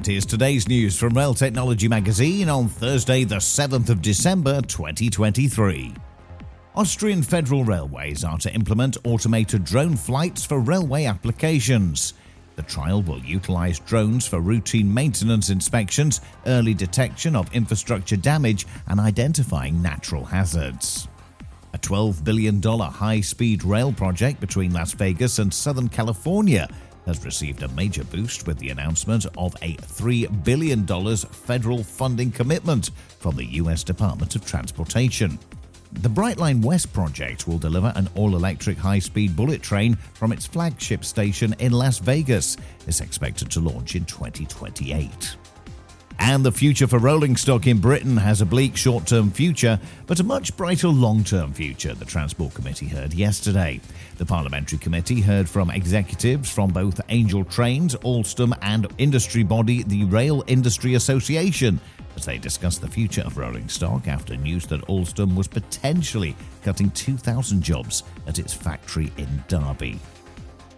And here's today's news from Rail Technology Magazine on Thursday, the 7th of December 2023. Austrian Federal Railways are to implement automated drone flights for railway applications. The trial will utilise drones for routine maintenance inspections, early detection of infrastructure damage, and identifying natural hazards. A $12 billion high speed rail project between Las Vegas and Southern California has received a major boost with the announcement of a $3 billion federal funding commitment from the U.S. Department of Transportation. The Brightline West project will deliver an all electric high speed bullet train from its flagship station in Las Vegas. It's expected to launch in 2028. And the future for rolling stock in Britain has a bleak short term future, but a much brighter long term future, the Transport Committee heard yesterday. The Parliamentary Committee heard from executives from both Angel Trains, Alstom, and industry body the Rail Industry Association as they discussed the future of rolling stock after news that Alstom was potentially cutting 2,000 jobs at its factory in Derby.